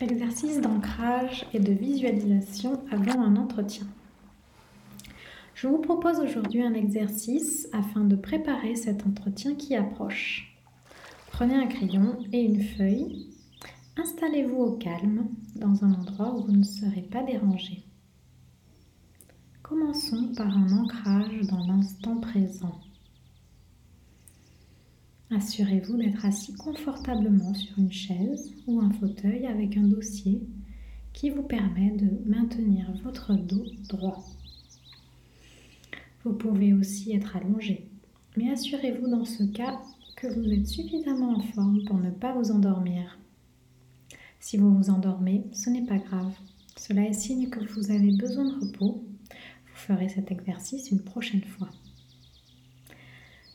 Exercice d'ancrage et de visualisation avant un entretien. Je vous propose aujourd'hui un exercice afin de préparer cet entretien qui approche. Prenez un crayon et une feuille. Installez-vous au calme dans un endroit où vous ne serez pas dérangé. Commençons par un ancrage dans l'instant présent. Assurez-vous d'être assis confortablement sur une chaise ou un fauteuil avec un dossier qui vous permet de maintenir votre dos droit. Vous pouvez aussi être allongé, mais assurez-vous dans ce cas que vous êtes suffisamment en forme pour ne pas vous endormir. Si vous vous endormez, ce n'est pas grave. Cela est signe que vous avez besoin de repos. Vous ferez cet exercice une prochaine fois.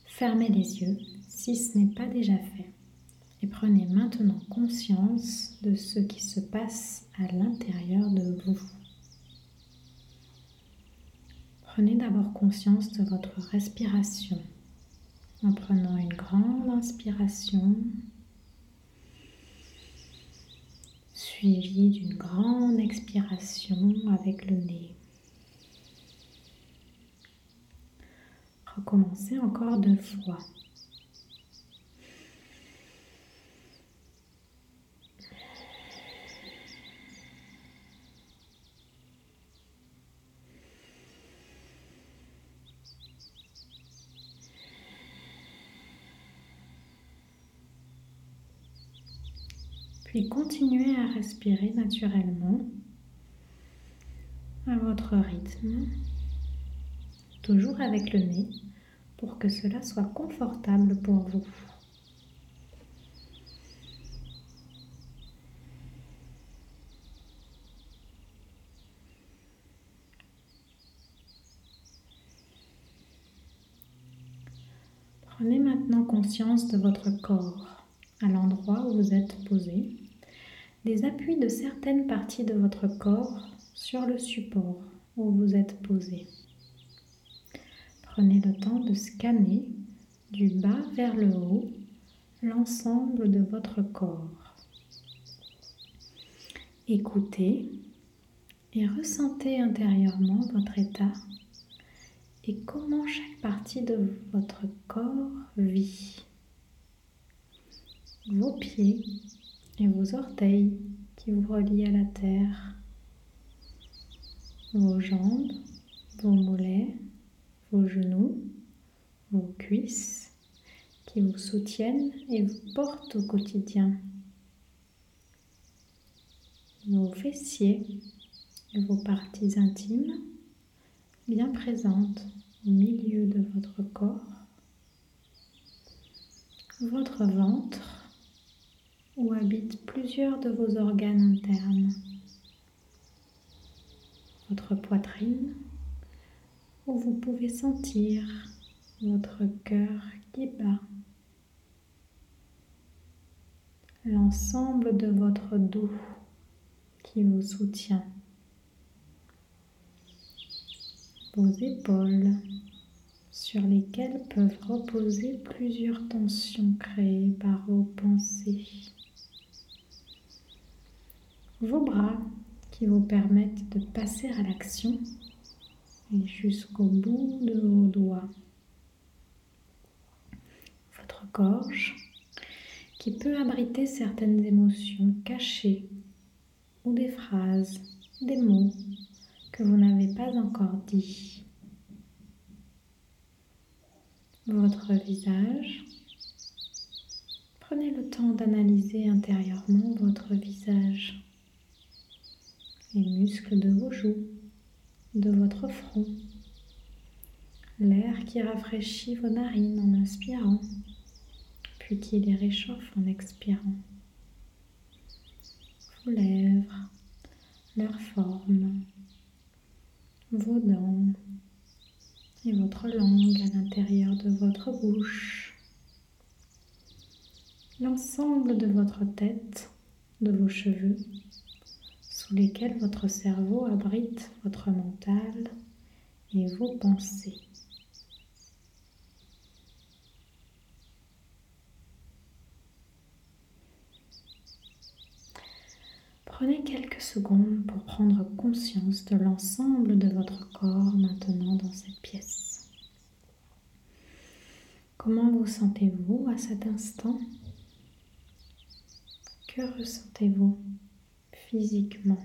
Fermez les yeux si ce n'est pas déjà fait. Et prenez maintenant conscience de ce qui se passe à l'intérieur de vous. Prenez d'abord conscience de votre respiration en prenant une grande inspiration suivie d'une grande expiration avec le nez. Recommencez encore deux fois. Puis continuez à respirer naturellement à votre rythme, toujours avec le nez, pour que cela soit confortable pour vous. Prenez maintenant conscience de votre corps à l'endroit où vous êtes posé, des appuis de certaines parties de votre corps sur le support où vous êtes posé. Prenez le temps de scanner du bas vers le haut l'ensemble de votre corps. Écoutez et ressentez intérieurement votre état et comment chaque partie de votre corps vit vos pieds et vos orteils qui vous relient à la terre, vos jambes, vos mollets, vos genoux, vos cuisses qui vous soutiennent et vous portent au quotidien, vos fessiers et vos parties intimes bien présentes au milieu de votre corps, votre ventre où habitent plusieurs de vos organes internes. Votre poitrine, où vous pouvez sentir votre cœur qui bat. L'ensemble de votre dos qui vous soutient. Vos épaules sur lesquelles peuvent reposer plusieurs tensions créées par vos pensées vos bras qui vous permettent de passer à l'action et jusqu'au bout de vos doigts. Votre gorge qui peut abriter certaines émotions cachées ou des phrases, des mots que vous n'avez pas encore dit. Votre visage. Prenez le temps d'analyser intérieurement votre visage les muscles de vos joues, de votre front, l'air qui rafraîchit vos narines en inspirant, puis qui les réchauffe en expirant, vos lèvres, leur forme, vos dents et votre langue à l'intérieur de votre bouche, l'ensemble de votre tête, de vos cheveux lesquels votre cerveau abrite votre mental et vos pensées. Prenez quelques secondes pour prendre conscience de l'ensemble de votre corps maintenant dans cette pièce. Comment vous sentez-vous à cet instant? Que ressentez-vous? Physiquement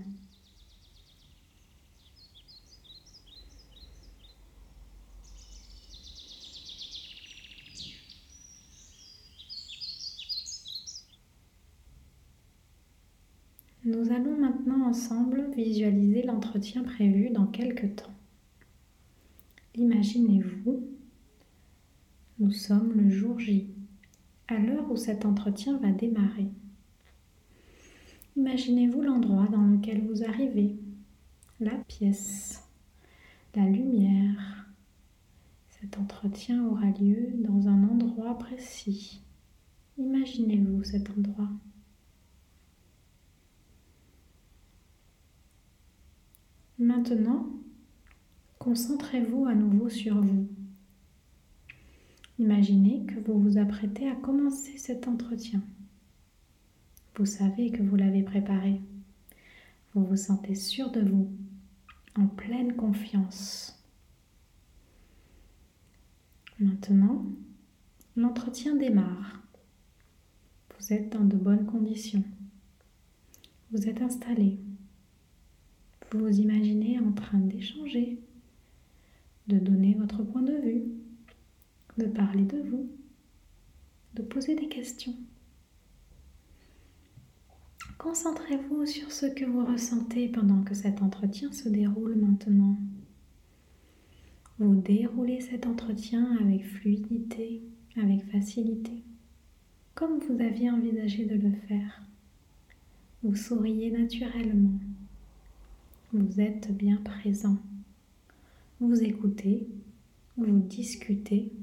Nous allons maintenant ensemble visualiser l'entretien prévu dans quelques temps. Imaginez-vous, nous sommes le jour J, à l'heure où cet entretien va démarrer. Imaginez-vous l'endroit dans lequel vous arrivez, la pièce, la lumière. Cet entretien aura lieu dans un endroit précis. Imaginez-vous cet endroit. Maintenant, concentrez-vous à nouveau sur vous. Imaginez que vous vous apprêtez à commencer cet entretien. Vous savez que vous l'avez préparé. Vous vous sentez sûr de vous, en pleine confiance. Maintenant, l'entretien démarre. Vous êtes dans de bonnes conditions. Vous êtes installé. Vous vous imaginez en train d'échanger, de donner votre point de vue, de parler de vous, de poser des questions. Concentrez-vous sur ce que vous ressentez pendant que cet entretien se déroule maintenant. Vous déroulez cet entretien avec fluidité, avec facilité, comme vous aviez envisagé de le faire. Vous souriez naturellement. Vous êtes bien présent. Vous écoutez, vous discutez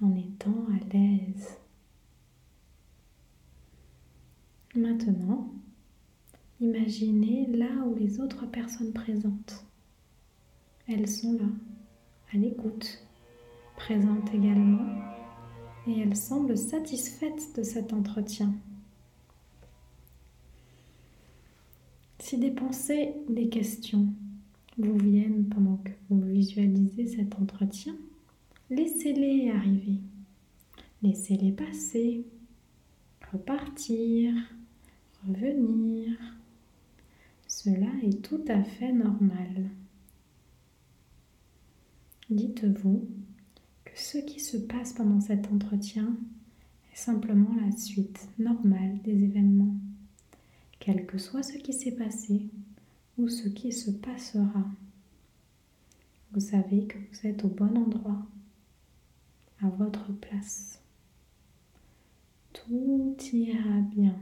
en étant à l'aise. Maintenant, imaginez là où les autres personnes présentes. Elles sont là, à l'écoute, présentes également, et elles semblent satisfaites de cet entretien. Si des pensées ou des questions vous viennent pendant que vous visualisez cet entretien, laissez-les arriver. Laissez-les passer, repartir, revenir. Cela est tout à fait normal. Dites-vous que ce qui se passe pendant cet entretien est simplement la suite normale des événements quel que soit ce qui s'est passé ou ce qui se passera. Vous savez que vous êtes au bon endroit, à votre place. Tout ira bien.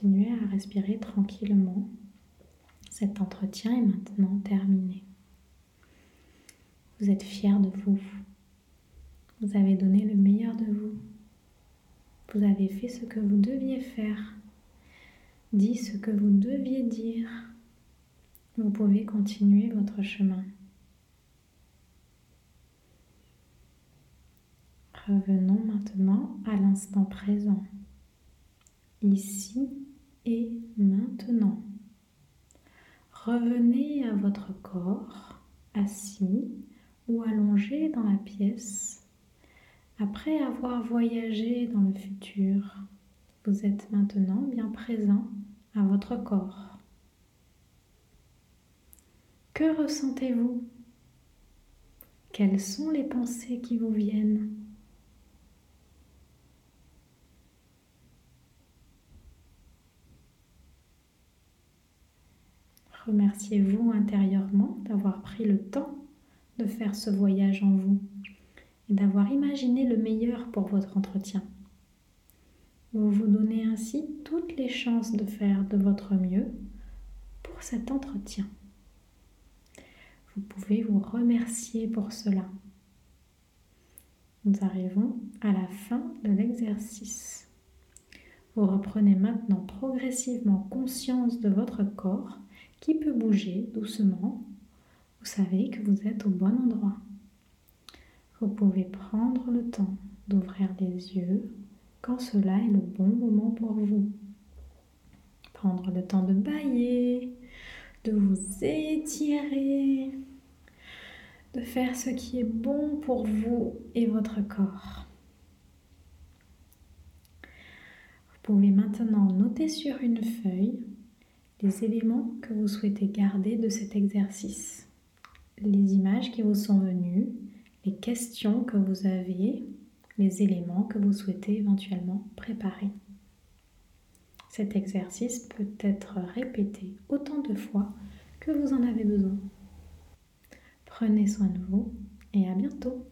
Continuez à respirer tranquillement. Cet entretien est maintenant terminé. Vous êtes fier de vous. Vous avez donné le meilleur de vous. Vous avez fait ce que vous deviez faire. Dit ce que vous deviez dire. Vous pouvez continuer votre chemin. Revenons maintenant à l'instant présent, ici et maintenant. Revenez à votre corps, assis ou allongé dans la pièce après avoir voyagé dans le futur, vous êtes maintenant bien présent à votre corps. Que ressentez-vous? Quelles sont les pensées qui vous viennent? Remerciez-vous intérieurement d'avoir pris le temps de faire ce voyage en vous et d'avoir imaginé le meilleur pour votre entretien. Vous vous donnez ainsi toutes les chances de faire de votre mieux pour cet entretien. Vous pouvez vous remercier pour cela. Nous arrivons à la fin de l'exercice. Vous reprenez maintenant progressivement conscience de votre corps qui peut bouger doucement. Vous savez que vous êtes au bon endroit. Vous pouvez prendre le temps d'ouvrir les yeux quand cela est le bon moment pour vous. Prendre le temps de bailler, de vous étirer, de faire ce qui est bon pour vous et votre corps. Vous pouvez maintenant noter sur une feuille les éléments que vous souhaitez garder de cet exercice, les images qui vous sont venues, les questions que vous avez, les éléments que vous souhaitez éventuellement préparer. Cet exercice peut être répété autant de fois que vous en avez besoin. Prenez soin de vous et à bientôt